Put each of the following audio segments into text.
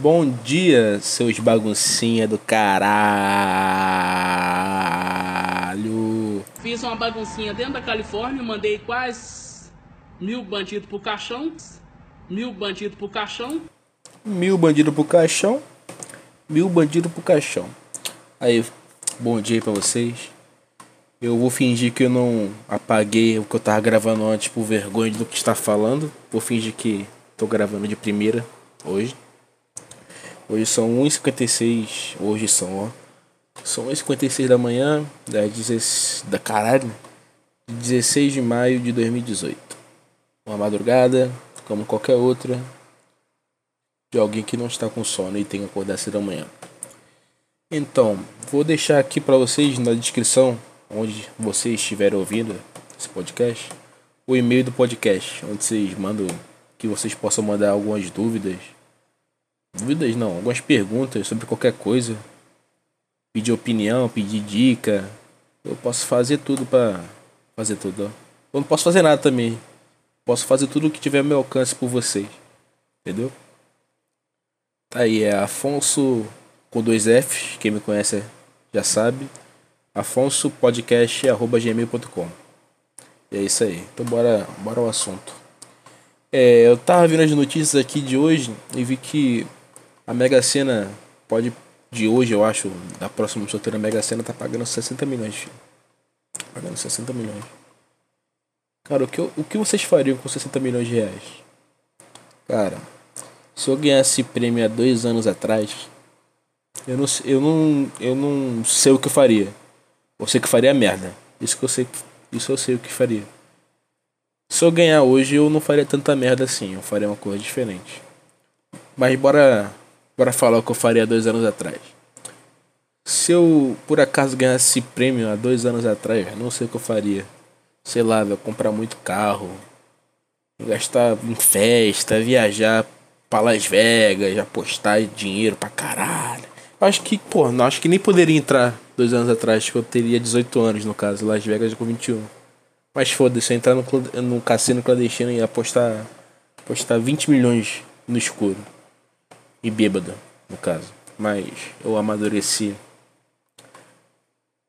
Bom dia, seus baguncinha do caralho. Fiz uma baguncinha dentro da Califórnia, mandei quase mil bandidos pro caixão. Mil bandidos pro caixão. Mil bandidos pro caixão. Mil bandidos pro caixão. Aí, bom dia pra vocês. Eu vou fingir que eu não apaguei o que eu tava gravando antes por vergonha do que está falando. Vou fingir que tô gravando de primeira hoje. Hoje são 1h56. Hoje são, ó. São 1h56 da manhã, da, 16, da caralho, 16 de maio de 2018. Uma madrugada, como qualquer outra, de alguém que não está com sono e tem que acordar cedo da manhã. Então, vou deixar aqui para vocês na descrição, onde vocês estiverem ouvindo esse podcast, o e-mail do podcast, onde vocês mandam que vocês possam mandar algumas dúvidas. Dúvidas não, algumas perguntas sobre qualquer coisa. Pedir opinião, pedir dica. Eu posso fazer tudo para fazer tudo. Eu não posso fazer nada também. Posso fazer tudo o que tiver ao meu alcance por vocês. Entendeu? Tá aí, é Afonso com dois Fs, quem me conhece já sabe. afonsopodcast.gmail.com E é isso aí. Então bora, bora ao assunto. É, eu tava vendo as notícias aqui de hoje e vi que a Mega Sena pode de hoje, eu acho, da próxima sorteio da Mega Sena tá pagando 60 milhões. Filho. Pagando 60 milhões. Cara, o que, o que vocês fariam com 60 milhões de reais? Cara, se eu ganhasse prêmio há dois anos atrás, eu não, eu não, eu não sei o que eu faria. Eu sei que faria merda. Isso que eu sei, isso eu sei o que faria. Se eu ganhar hoje, eu não faria tanta merda assim. Eu faria uma coisa diferente. Mas bora, bora falar o que eu faria dois anos atrás. Se eu por acaso ganhasse prêmio há dois anos atrás, não sei o que eu faria. Sei lá, eu comprar muito carro, gastar em festa, viajar pra Las Vegas, apostar dinheiro pra caralho. Acho que, pô, não, acho que nem poderia entrar dois anos atrás, que eu teria 18 anos no caso, Las Vegas com 21. Mas foda-se, entrar no, no cassino clandestino e apostar, apostar 20 milhões no escuro. E bêbada, no caso. Mas eu amadureci.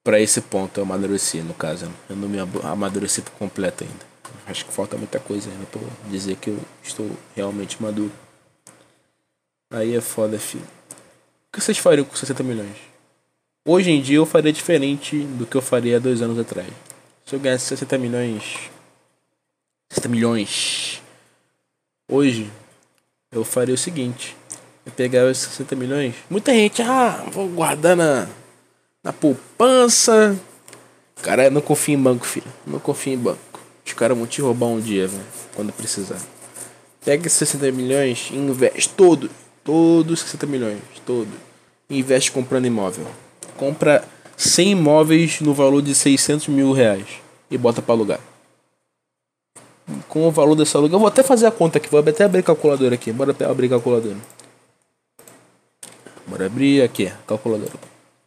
Para esse ponto eu amadureci, no caso. Eu não me amadureci por completo ainda. Acho que falta muita coisa ainda pra dizer que eu estou realmente maduro. Aí é foda, filho. O que vocês fariam com 60 milhões? Hoje em dia eu faria diferente do que eu faria dois anos atrás. Se eu ganhasse 60 milhões. 60 milhões. Hoje, eu faria o seguinte. Eu pegava esses 60 milhões. Muita gente, ah, vou guardar na, na poupança. Cara, não confio em banco, filho. Não confio em banco. Os caras vão te roubar um dia, velho. Quando precisar. Pega esses 60 milhões e investe todo. Todos 60 milhões. Todo. Investe comprando imóvel. Compra 100 imóveis no valor de 600 mil reais e bota para alugar. Com o valor desse aluguel, eu vou até fazer a conta aqui, vou até abrir a calculadora aqui. Bora abrir a calculadora. Bora abrir aqui, calculadora.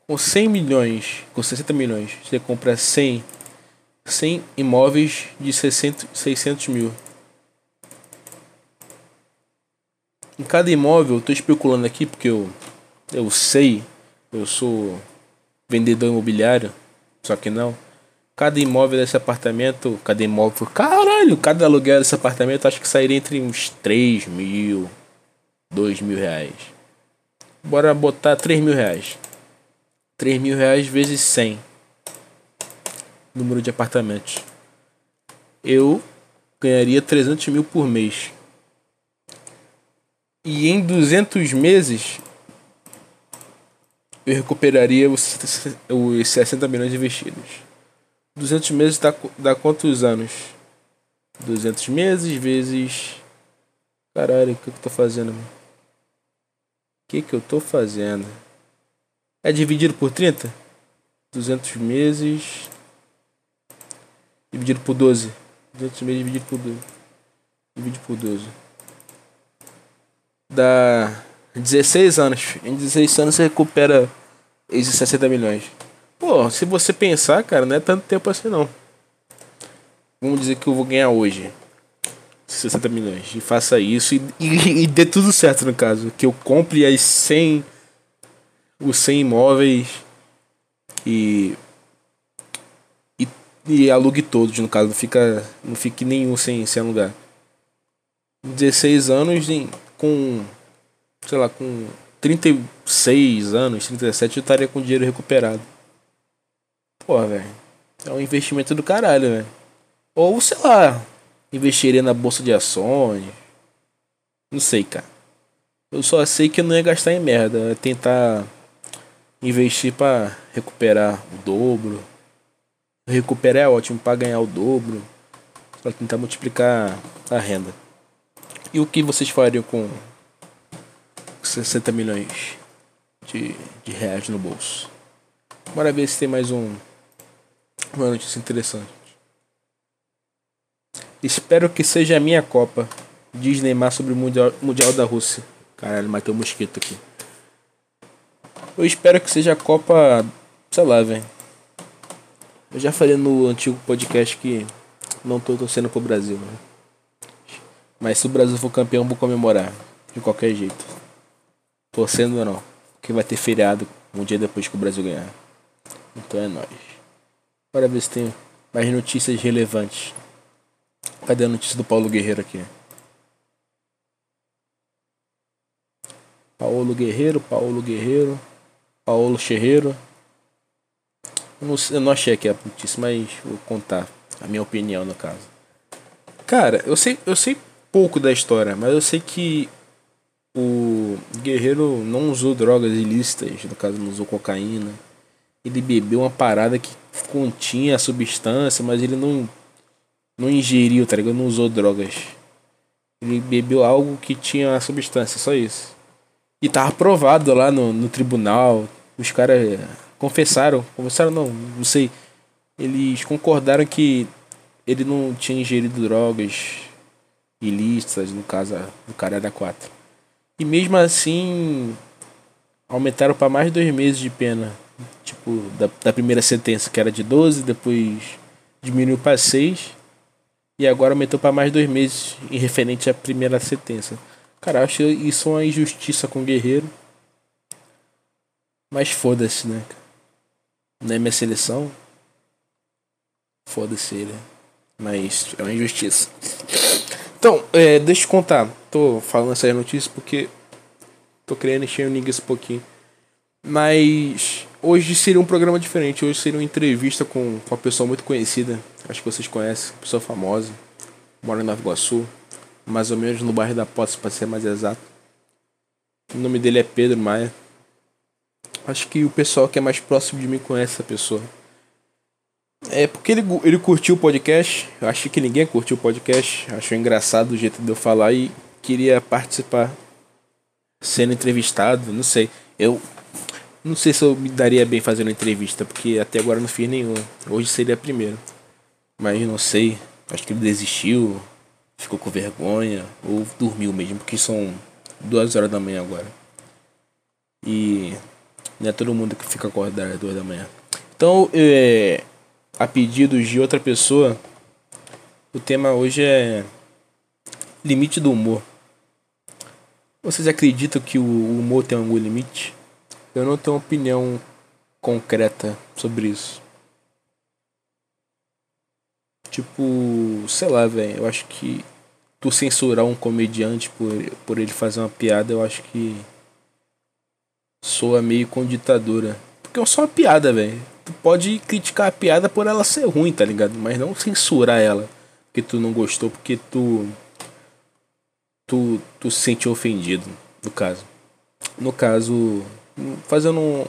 Com 100 milhões, com 60 milhões, você compra 100, 100 imóveis de 600, 600 mil. Em cada imóvel, eu tô especulando aqui porque eu, eu sei, eu sou vendedor imobiliário, só que não. Cada imóvel desse apartamento, cada imóvel, caralho, cada aluguel desse apartamento acho que sairia entre uns 3 mil, 2 mil reais. Bora botar 3 mil reais. 3 mil reais vezes 100. Número de apartamentos. Eu ganharia 300 mil por mês. E em 200 meses eu recuperaria os, os 60 milhões investidos. 200 meses dá, dá quantos anos? 200 meses vezes. Caralho, o que eu tô fazendo? O que que eu tô fazendo? É dividido por 30? 200 meses. Dividido por 12. 200 meses dividido por 12. Dividido por 12. Dá 16 anos. Em 16 anos você recupera esses 60 milhões. Pô, se você pensar, cara, não é tanto tempo assim não. Vamos dizer que eu vou ganhar hoje 60 milhões. E faça isso e, e, e dê tudo certo no caso. Que eu compre as 100. Os 100 imóveis e. E, e alugue todos, no caso. Não, fica, não fique nenhum sem, sem alugar. 16 anos em, com. Sei lá, com 36 anos, 37, eu estaria com dinheiro recuperado. Pô, velho. É um investimento do caralho, velho. Ou, sei lá, investiria na bolsa de ações. Não sei, cara. Eu só sei que eu não ia gastar em merda. Eu ia tentar investir para recuperar o dobro. Recuperar é ótimo para ganhar o dobro. Pra tentar multiplicar a renda. E o que vocês fariam com 60 milhões de, de reais no bolso? Bora ver se tem mais um uma notícia interessante. Espero que seja a minha Copa. Diz Neymar sobre o Mundial, mundial da Rússia. Caralho, matei o um mosquito aqui. Eu espero que seja a Copa. Sei lá, velho. Eu já falei no antigo podcast que não tô torcendo pro Brasil, né? Mas se o Brasil for campeão, vou comemorar. De qualquer jeito. Torcendo não. Porque vai ter feriado um dia depois que o Brasil ganhar. Então é nóis. Bora ver se tem mais notícias relevantes. Cadê a notícia do Paulo Guerreiro aqui? Paulo Guerreiro, Paulo Guerreiro, Paulo Ferreiro. Eu não, eu não achei aqui a notícia, mas vou contar a minha opinião no caso. Cara, eu sei, eu sei pouco da história, mas eu sei que o Guerreiro não usou drogas ilícitas, no caso não usou cocaína. Ele bebeu uma parada que continha a substância, mas ele não não ingeriu, tá ligado? Não usou drogas. Ele bebeu algo que tinha a substância, só isso. E tava aprovado lá no, no tribunal. Os caras confessaram, confessaram não, não sei. Eles concordaram que ele não tinha ingerido drogas ilícitas, no caso do cara era 4. E mesmo assim aumentaram para mais dois meses de pena tipo, da, da primeira sentença, que era de 12, depois diminuiu para 6, e agora aumentou para mais dois meses em referente à primeira sentença. Cara, acho isso uma injustiça com o Guerreiro. Mas foda-se, né? Não é minha seleção. Foda-se ele. Mas é uma injustiça. Então, é, deixa eu contar. Tô falando essas notícias porque tô querendo encher o Niggas um pouquinho. Mas hoje seria um programa diferente. Hoje seria uma entrevista com, com uma pessoa muito conhecida. Acho que vocês conhecem, pessoa famosa. Mora em Nova Iguaçu. Mais ou menos no bairro da Posse, para ser mais exato. O nome dele é Pedro Maia. Acho que o pessoal que é mais próximo de mim conhece essa pessoa. É porque ele, ele curtiu o podcast. Eu acho que ninguém curtiu o podcast. Achou engraçado o jeito de eu falar e queria participar. Sendo entrevistado, não sei. Eu não sei se eu me daria bem fazendo entrevista, porque até agora não fiz nenhuma. Hoje seria a primeira. Mas não sei. Acho que ele desistiu, ficou com vergonha, ou dormiu mesmo, porque são duas horas da manhã agora. E não é todo mundo que fica acordado às duas da manhã. Então, é, a pedidos de outra pessoa, o tema hoje é limite do humor. Vocês acreditam que o humor tem algum limite? Eu não tenho opinião concreta sobre isso. Tipo, sei lá, velho. Eu acho que tu censurar um comediante por, por ele fazer uma piada, eu acho que soa meio com ditadura. Porque é só uma piada, velho. Tu pode criticar a piada por ela ser ruim, tá ligado? Mas não censurar ela porque tu não gostou, porque tu tu tu se sente ofendido, no caso. No caso, fazendo um,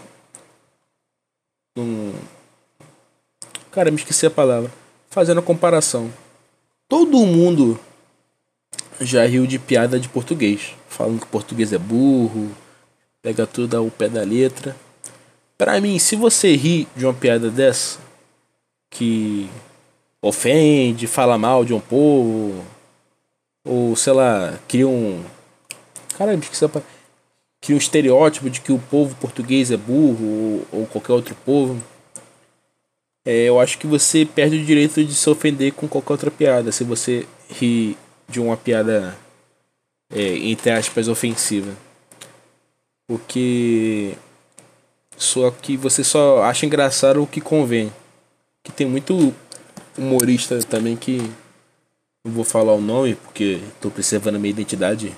um cara, me esqueci a palavra, fazendo a comparação. Todo mundo já riu de piada de português, falando que português é burro, pega tudo ao pé da letra. Para mim, se você ri de uma piada dessa que ofende, fala mal de um povo, ou sei lá, cria um. Caramba, esqueci a palavra que um estereótipo de que o povo português é burro ou, ou qualquer outro povo, é, eu acho que você perde o direito de se ofender com qualquer outra piada. Se você ri de uma piada, é, entre aspas, ofensiva. Porque só que você só acha engraçado o que convém. Que tem muito humorista também que não vou falar o nome porque tô preservando a minha identidade.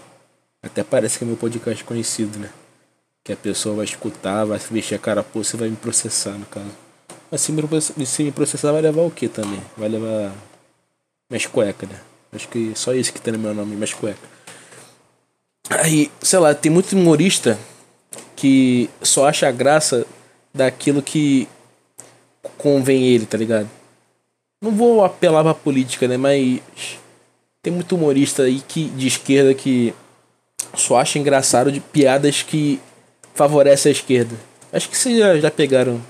Até parece que é meu podcast conhecido, né? Que a pessoa vai escutar, vai se vestir a cara pô, você vai me processar no caso. Mas se me, processar vai levar o que também? Vai levar minhas cuecas, né? Acho que só isso que tem no meu nome, minhas cuecas. Aí, sei lá, tem muito humorista que só acha graça daquilo que convém ele, tá ligado? Não vou apelar pra política, né? Mas tem muito humorista aí que, de esquerda que só acha engraçado de piadas que favorecem a esquerda. Acho que vocês já, já pegaram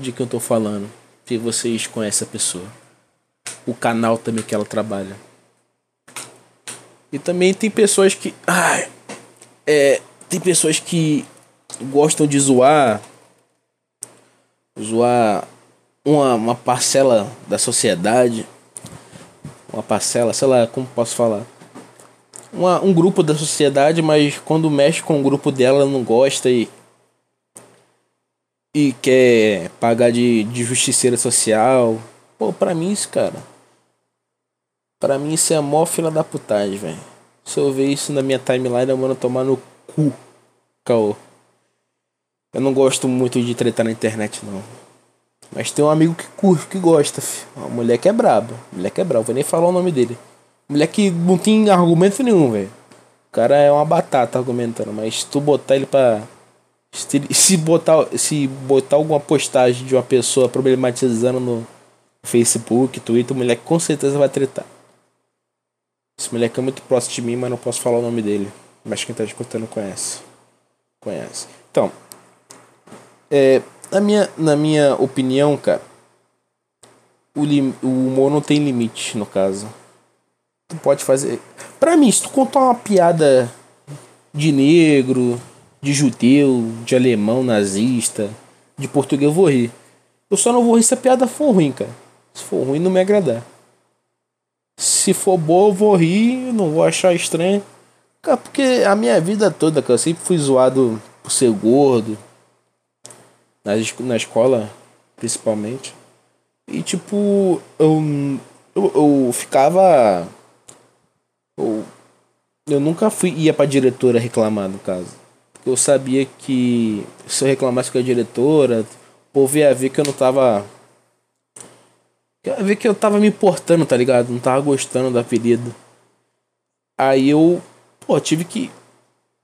de que eu tô falando. Se vocês conhecem a pessoa. O canal também que ela trabalha. E também tem pessoas que. Ai, é, tem pessoas que gostam de zoar. Zoar uma, uma parcela da sociedade, uma parcela, sei lá, como posso falar? Uma, um grupo da sociedade, mas quando mexe com o grupo dela não gosta e e quer pagar de, de justiceira social. Pô, pra mim isso, cara. Pra mim isso é a maior fila da putagem, velho. Se eu ver isso na minha timeline, eu mando tomar no cu, caô. Eu não gosto muito de tretar na internet, não. Mas tem um amigo que curte, que gosta, filho. Uma mulher que é braba. Mulher que é braba, vou nem falar o nome dele. Mulher que não tem argumento nenhum, velho. O cara é uma batata argumentando, mas tu botar ele pra. Se botar, se botar alguma postagem de uma pessoa problematizando no Facebook, Twitter, o moleque com certeza vai tretar. Esse moleque é muito próximo de mim, mas não posso falar o nome dele. Mas quem tá escutando conhece. Conhece. Então, é, na minha, na minha opinião, cara, o, lim, o humor não tem limite, no caso. Tu pode fazer. Pra mim, se tu contar uma piada de negro, de judeu, de alemão nazista, de português, eu vou rir. Eu só não vou rir se a piada for ruim, cara. Se for ruim, não me agradar. Se for boa, eu vou rir, não vou achar estranho. Cara, porque a minha vida toda, cara, eu sempre fui zoado por ser gordo, na, na escola, principalmente. E tipo, eu, eu, eu ficava. Eu, eu nunca fui ia pra diretora reclamar, no caso. Eu sabia que se eu reclamasse com a diretora, o povo ia ver que eu não tava. Ia ver que eu tava me importando, tá ligado? Não tava gostando do apelido. Aí eu, pô, tive que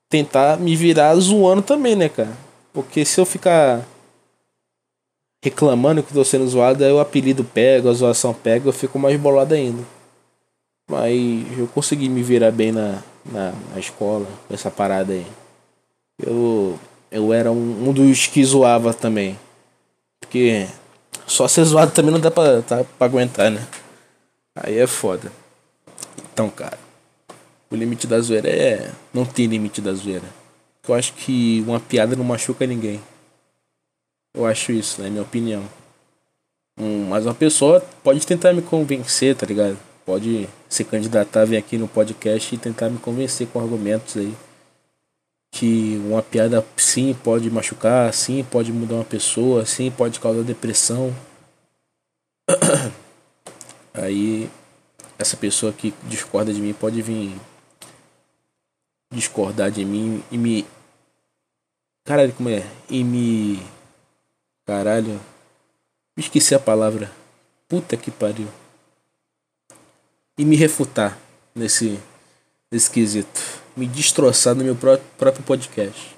tentar me virar zoando também, né, cara? Porque se eu ficar reclamando que tô sendo zoado, aí o apelido pega, a zoação pega, eu fico mais bolado ainda. Mas eu consegui me virar bem na, na, na escola, com essa parada aí. Eu, eu era um, um dos que zoava também. Porque só ser zoado também não dá pra, tá, pra aguentar, né? Aí é foda. Então, cara, o limite da zoeira é. Não tem limite da zoeira. Eu acho que uma piada não machuca ninguém. Eu acho isso, né? minha opinião. Um, mas uma pessoa pode tentar me convencer, tá ligado? Pode se candidatar, vir aqui no podcast e tentar me convencer com argumentos aí. Que uma piada sim pode machucar, sim pode mudar uma pessoa, sim pode causar depressão. Aí essa pessoa que discorda de mim pode vir discordar de mim e me. Caralho, como é? E me Caralho. Esqueci a palavra. Puta que pariu. E me refutar nesse, nesse quesito. Me destroçar no meu próprio podcast.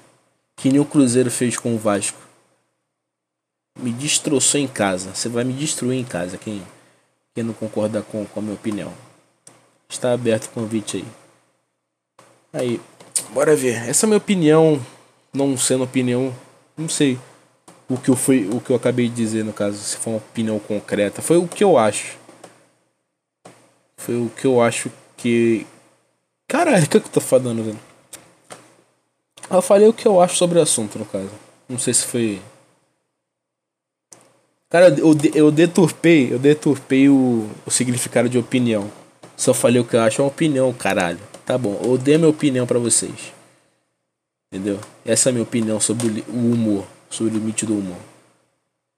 Que nem o Cruzeiro fez com o Vasco. Me destroçou em casa. Você vai me destruir em casa. Quem, quem não concorda com, com a minha opinião. Está aberto o convite aí. Aí, bora ver. Essa é a minha opinião. Não sendo opinião. Não sei o que eu fui, o que eu acabei de dizer no caso, se for uma opinião concreta, foi o que eu acho. Foi o que eu acho que Caralho, o que, é que eu tô falando, velho? Eu falei o que eu acho sobre o assunto, no caso. Não sei se foi. Cara, eu, eu deturpei, eu deturpei o, o significado de opinião. Só falei o que eu acho, é uma opinião, caralho. Tá bom, eu dei a minha opinião para vocês. Entendeu? Essa é a minha opinião sobre o humor, sobre o limite do humor.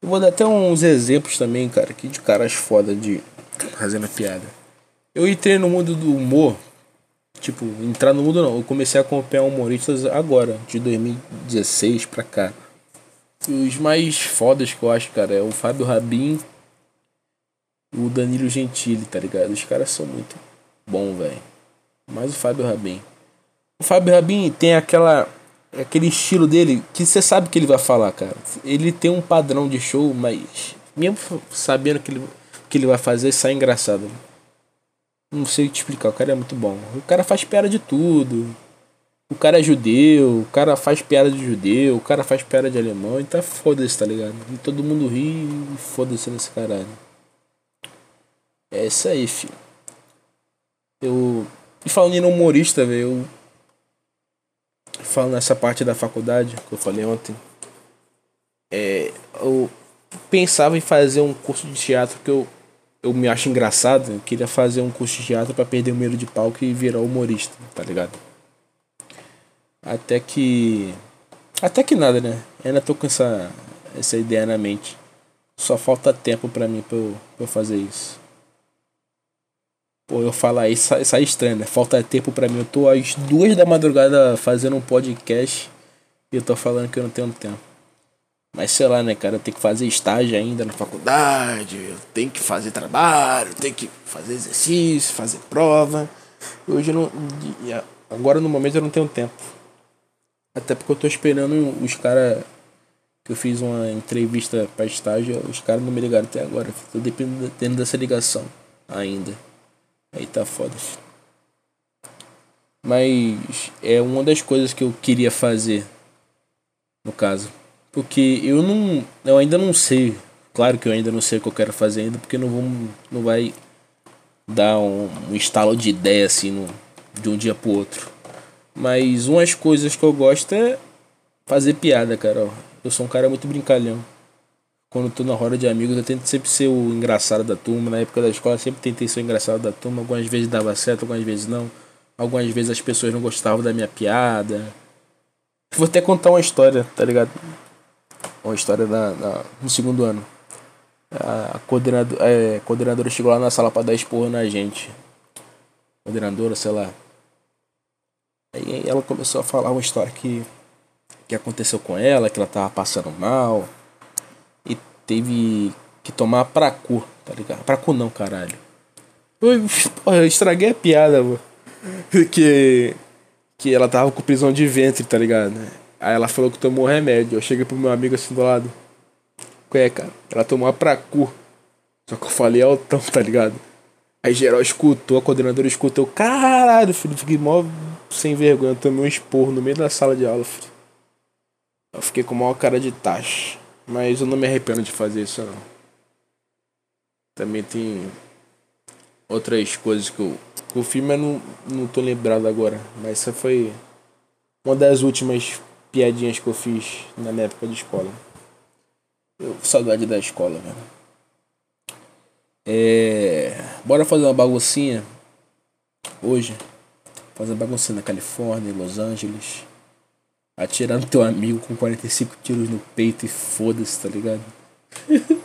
Eu vou dar até uns exemplos também, cara, aqui de caras foda de fazendo piada. Eu entrei no mundo do humor, tipo, entrar no mundo não, eu comecei a acompanhar humoristas agora, de 2016 pra cá. Os mais fodas que eu acho, cara, é o Fábio Rabin o Danilo Gentili, tá ligado? Os caras são muito bons, velho. Mais o Fábio Rabin. O Fábio Rabin tem aquela aquele estilo dele que você sabe que ele vai falar, cara. Ele tem um padrão de show, mas mesmo sabendo que ele, que ele vai fazer, sai engraçado. Não sei te explicar, o cara é muito bom. O cara faz piada de tudo. O cara é judeu, o cara faz piada de judeu, o cara faz piada de alemão, então foda-se, tá ligado? E todo mundo ri e foda-se nesse caralho. É isso aí, filho. Eu. E falando em humorista, velho, eu. Falando nessa parte da faculdade que eu falei ontem. É. Eu pensava em fazer um curso de teatro que eu. Eu me acho engraçado. Eu queria fazer um curso de teatro para perder o medo de palco e virar humorista, tá ligado? Até que. Até que nada, né? ainda tô com essa, essa ideia na mente. Só falta tempo para mim pra eu, pra eu fazer isso. Pô, eu falar isso sai, estranho, né? Falta tempo para mim. Eu tô às duas da madrugada fazendo um podcast e eu tô falando que eu não tenho tempo. Mas sei lá, né, cara? Eu tenho que fazer estágio ainda na faculdade, eu tenho que fazer trabalho, tenho que fazer exercício, fazer prova. Hoje eu não. Agora no momento eu não tenho tempo. Até porque eu tô esperando os caras que eu fiz uma entrevista para estágio, os caras não me ligaram até agora. Tô dependendo dessa ligação ainda. Aí tá foda. Mas é uma das coisas que eu queria fazer no caso. Porque eu não. Eu ainda não sei. Claro que eu ainda não sei o que eu quero fazer ainda, porque não vou, não vai dar um, um estalo de ideia assim no, de um dia pro outro. Mas umas coisas que eu gosto é fazer piada, cara. Eu sou um cara muito brincalhão. Quando tô na roda de amigos, eu tento sempre ser o engraçado da turma. Na época da escola, sempre tentei ser o engraçado da turma. Algumas vezes dava certo, algumas vezes não. Algumas vezes as pessoas não gostavam da minha piada. Vou até contar uma história, tá ligado? Uma história da, no segundo ano. A coordenadora, é, a coordenadora chegou lá na sala pra dar esporro na gente. Coordenadora, sei lá. Aí ela começou a falar uma história que, que aconteceu com ela, que ela tava passando mal. E teve que tomar Pracu, tá ligado? Pracu não, caralho. Eu, porra, eu estraguei a piada, mano. Que, que ela tava com prisão de ventre, tá ligado? Aí ela falou que tomou remédio. Eu cheguei pro meu amigo assim do lado. Qual é, cara? Ela tomou a Pracu. Só que eu falei altão, tá ligado? Aí geral escutou, a coordenadora escutou. Caralho, filho, fiquei mó sem vergonha. Tomei um esporro no meio da sala de aula, filho. Eu fiquei com maior cara de taxa. Mas eu não me arrependo de fazer isso, não. Também tem outras coisas que eu, que eu mas não, não tô lembrado agora. Mas essa foi uma das últimas piadinhas que eu fiz na minha época de escola. Eu, saudade da escola, velho. É, bora fazer uma baguncinha hoje. Fazer uma baguncinha na Califórnia, Los Angeles. Atirando teu amigo com 45 tiros no peito e foda-se, tá ligado?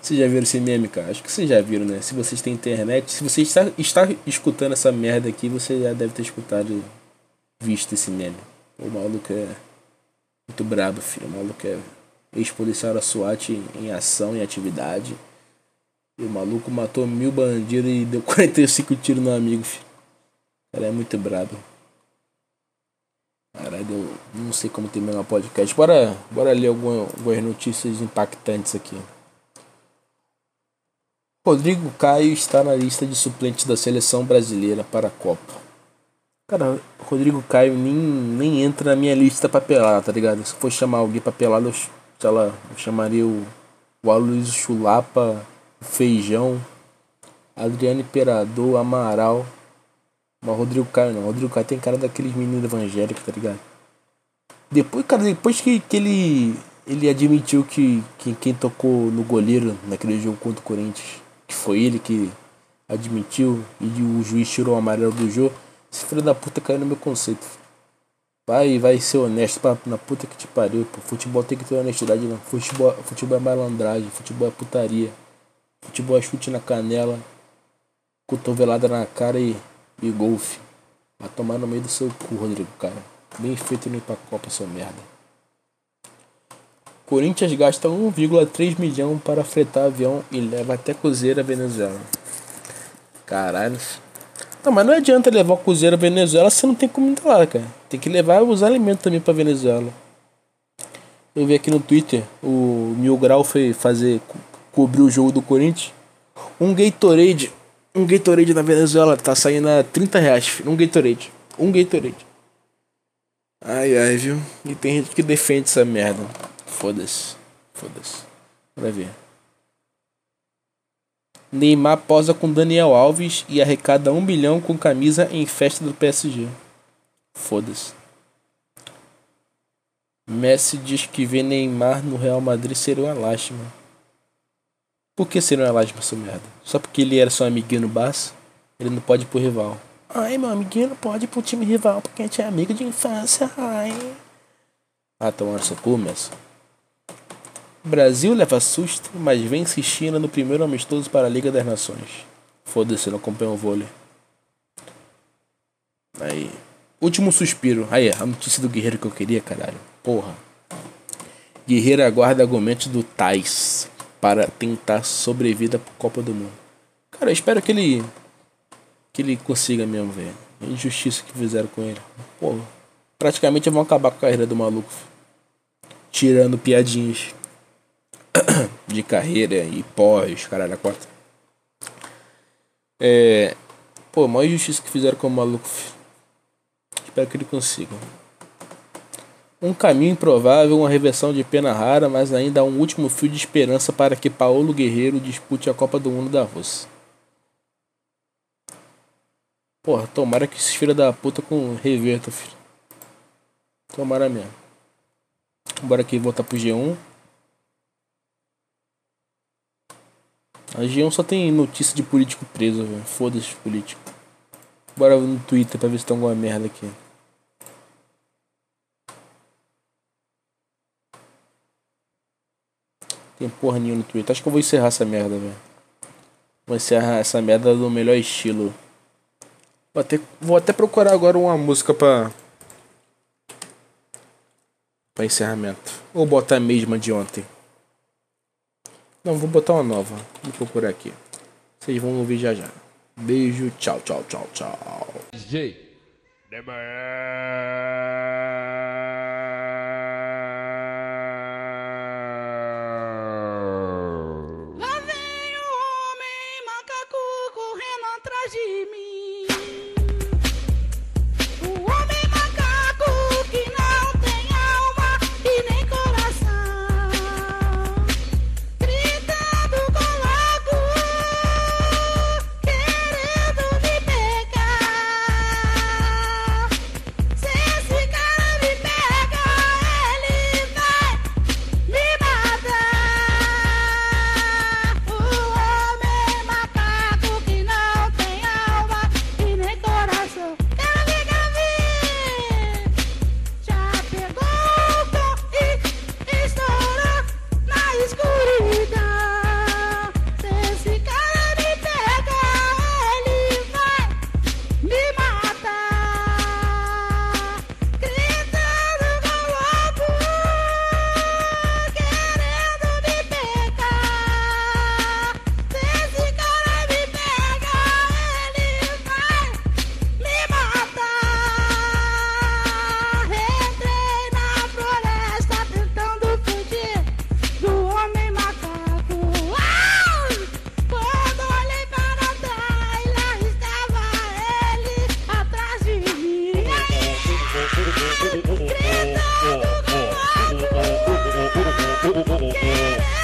vocês já viram esse meme, cara? Acho que vocês já viram, né? Se vocês têm internet, se você está, está escutando essa merda aqui, você já deve ter escutado, visto esse meme. O maluco é muito brabo, filho. O maluco é ex-policial da SWAT em, ação, em atividade. E o maluco matou mil bandidos e deu 45 tiros no amigo, filho. Ela é muito brabo. Caralho, eu não sei como terminar o podcast. Bora, bora ler algumas, algumas notícias impactantes aqui. Rodrigo Caio está na lista de suplentes da seleção brasileira para a Copa. Cara, Rodrigo Caio nem, nem entra na minha lista papelada, tá ligado? Se for chamar alguém papelado, eu, sei lá, eu chamaria o, o Aloysio Chulapa Feijão, Adriano Imperador, Amaral. Mas Rodrigo Caio não. Rodrigo Caio tem cara daqueles meninos evangélicos, tá ligado? Depois, cara, depois que, que ele, ele admitiu que, que quem tocou no goleiro naquele jogo contra o Corinthians, que foi ele que admitiu e o juiz tirou o amarelo do jogo. Esse filho da puta caiu no meu conceito. Vai, vai ser honesto pra, na puta que te pariu. Pô. Futebol tem que ter honestidade, não. Futebol, futebol é malandragem, futebol é putaria. Futebol é chute na canela, cotovelada na cara e, e golfe. Vai tomar no meio do seu cu, Rodrigo, cara. Bem feito no pra Copa, seu merda. Corinthians gasta 1,3 milhão para fretar avião e leva até Cruzeiro a Venezuela. Caralho. Não, mas não adianta levar o Cruzeiro a Venezuela se não tem comida lá, cara. Tem que levar os alimentos também pra Venezuela. Eu vi aqui no Twitter, o Mil Grau foi fazer, co cobrir o jogo do Corinthians. Um Gatorade, um Gatorade na Venezuela tá saindo a 30 reais, filho. Um Gatorade. Um Gatorade. Ai, ai, viu? E tem gente que defende essa merda. Foda-se. Foda-se. Vai ver. Neymar posa com Daniel Alves e arrecada um bilhão com camisa em festa do PSG. Foda-se. Messi diz que ver Neymar no Real Madrid seria uma lástima. Por que seria uma lástima, seu merda? Só porque ele era seu amiguinho no Barça? Ele não pode ir pro rival. Ai, meu amiguinho não pode ir pro time rival porque a gente é amigo de infância. Ai. Ah, seu cu, Messi. Brasil leva susto, mas vence China no primeiro amistoso para a Liga das Nações. Foda-se, não acompanha o vôlei. Aí. Último suspiro. Aí, a notícia do Guerreiro que eu queria, caralho. Porra. Guerreiro aguarda argumentos do Tais para tentar sobrevida pro Copa do Mundo. Cara, eu espero que ele. que ele consiga mesmo, velho. Injustiça que fizeram com ele. Porra. Praticamente vão acabar com a carreira do maluco. Tirando piadinhas de carreira e pós, caralho, a quarta. É. Pô, a maior injustiça que fizeram com o maluco. Espero que ele consiga. Um caminho improvável, uma reversão de pena rara, mas ainda há um último fio de esperança para que Paulo Guerreiro dispute a Copa do Mundo da Rússia. Porra, tomara que esses filha da puta com reverta, filho. Tomara mesmo. Bora aqui voltar pro G1. A G1 só tem notícia de político preso, velho. Foda-se político. Bora no Twitter pra ver se tem alguma merda aqui. Tem porra nenhuma no Twitter. Acho que eu vou encerrar essa merda, velho. Vou encerrar essa merda do melhor estilo. Vou até, vou até procurar agora uma música pra. pra encerramento. Ou botar a mesma de ontem. Não, vou botar uma nova. Vou procurar aqui. Vocês vão ouvir já já. Beijo, tchau, tchau, tchau, tchau. DJ.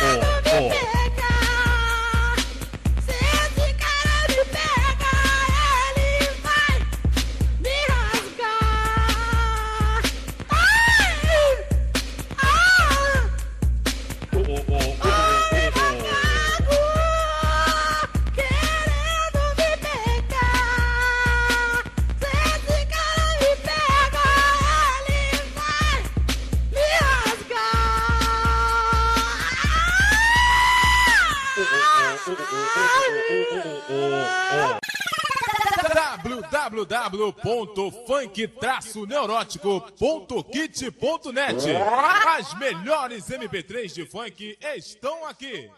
对 www.funk-neurótico.kit.net As melhores MP3 de funk estão aqui.